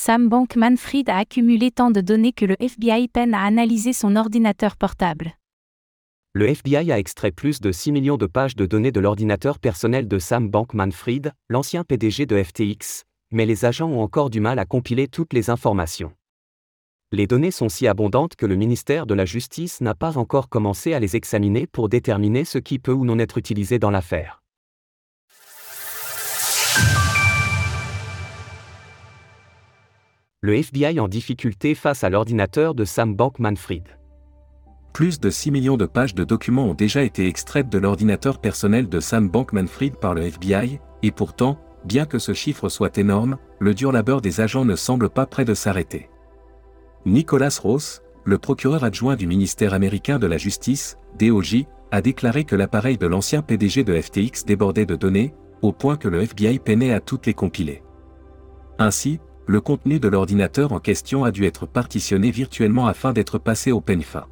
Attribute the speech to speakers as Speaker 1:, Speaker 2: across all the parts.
Speaker 1: Sam Bankman-Fried a accumulé tant de données que le FBI peine à analyser son ordinateur portable.
Speaker 2: Le FBI a extrait plus de 6 millions de pages de données de l'ordinateur personnel de Sam Bankman-Fried, l'ancien PDG de FTX, mais les agents ont encore du mal à compiler toutes les informations. Les données sont si abondantes que le ministère de la Justice n'a pas encore commencé à les examiner pour déterminer ce qui peut ou non être utilisé dans l'affaire. Le FBI en difficulté face à l'ordinateur de Sam Bankman-Fried.
Speaker 3: Plus de 6 millions de pages de documents ont déjà été extraites de l'ordinateur personnel de Sam Bankman-Fried par le FBI, et pourtant, bien que ce chiffre soit énorme, le dur labeur des agents ne semble pas près de s'arrêter. Nicolas Ross, le procureur adjoint du ministère américain de la Justice, DOJ, a déclaré que l'appareil de l'ancien PDG de FTX débordait de données, au point que le FBI peinait à toutes les compiler. Ainsi, le contenu de l'ordinateur en question a dû être partitionné virtuellement afin d'être passé au fin.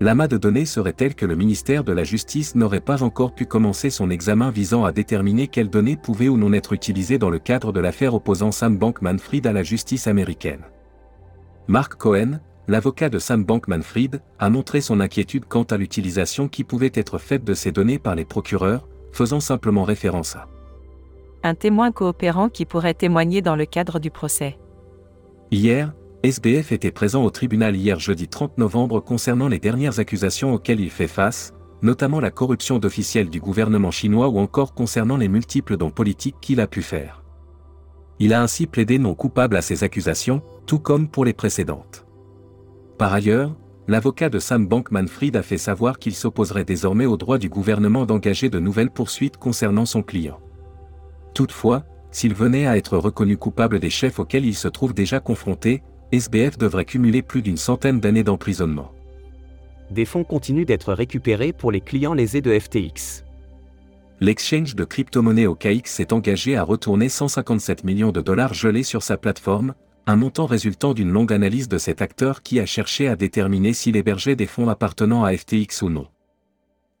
Speaker 3: L'amas de données serait tel que le ministère de la Justice n'aurait pas encore pu commencer son examen visant à déterminer quelles données pouvaient ou non être utilisées dans le cadre de l'affaire opposant Sam Bankman-Fried à la justice américaine. Mark Cohen, l'avocat de Sam Bankman-Fried, a montré son inquiétude quant à l'utilisation qui pouvait être faite de ces données par les procureurs, faisant simplement référence à
Speaker 4: un témoin coopérant qui pourrait témoigner dans le cadre du procès.
Speaker 3: Hier, SBF était présent au tribunal hier jeudi 30 novembre concernant les dernières accusations auxquelles il fait face, notamment la corruption d'officiels du gouvernement chinois ou encore concernant les multiples dons politiques qu'il a pu faire. Il a ainsi plaidé non coupable à ces accusations, tout comme pour les précédentes. Par ailleurs, l'avocat de Sam Bankman-Fried a fait savoir qu'il s'opposerait désormais au droit du gouvernement d'engager de nouvelles poursuites concernant son client. Toutefois, s'il venait à être reconnu coupable des chefs auxquels il se trouve déjà confronté, SBF devrait cumuler plus d'une centaine d'années d'emprisonnement.
Speaker 2: Des fonds continuent d'être récupérés pour les clients lésés de FTX
Speaker 3: l'exchange de crypto-monnaies OKX s'est engagé à retourner 157 millions de dollars gelés sur sa plateforme, un montant résultant d'une longue analyse de cet acteur qui a cherché à déterminer s'il hébergeait des fonds appartenant à FTX ou non.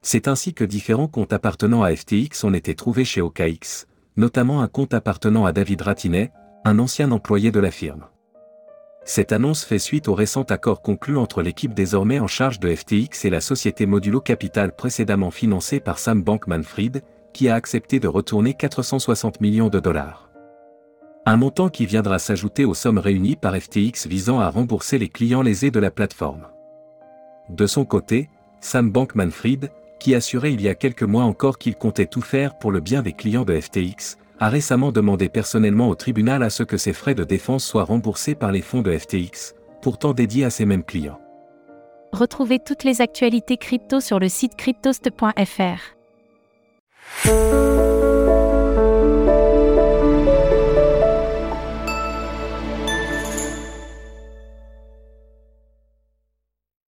Speaker 3: C'est ainsi que différents comptes appartenant à FTX ont été trouvés chez OKX, notamment un compte appartenant à David Ratinet, un ancien employé de la firme. Cette annonce fait suite au récent accord conclu entre l'équipe désormais en charge de FTX et la société Modulo Capital précédemment financée par Sam Bankman-Fried, qui a accepté de retourner 460 millions de dollars. Un montant qui viendra s'ajouter aux sommes réunies par FTX visant à rembourser les clients lésés de la plateforme. De son côté, Sam Bankman-Fried, qui assurait il y a quelques mois encore qu'il comptait tout faire pour le bien des clients de FTX, a récemment demandé personnellement au tribunal à ce que ses frais de défense soient remboursés par les fonds de FTX, pourtant dédiés à ces mêmes clients.
Speaker 1: Retrouvez toutes les actualités crypto sur le site cryptost.fr.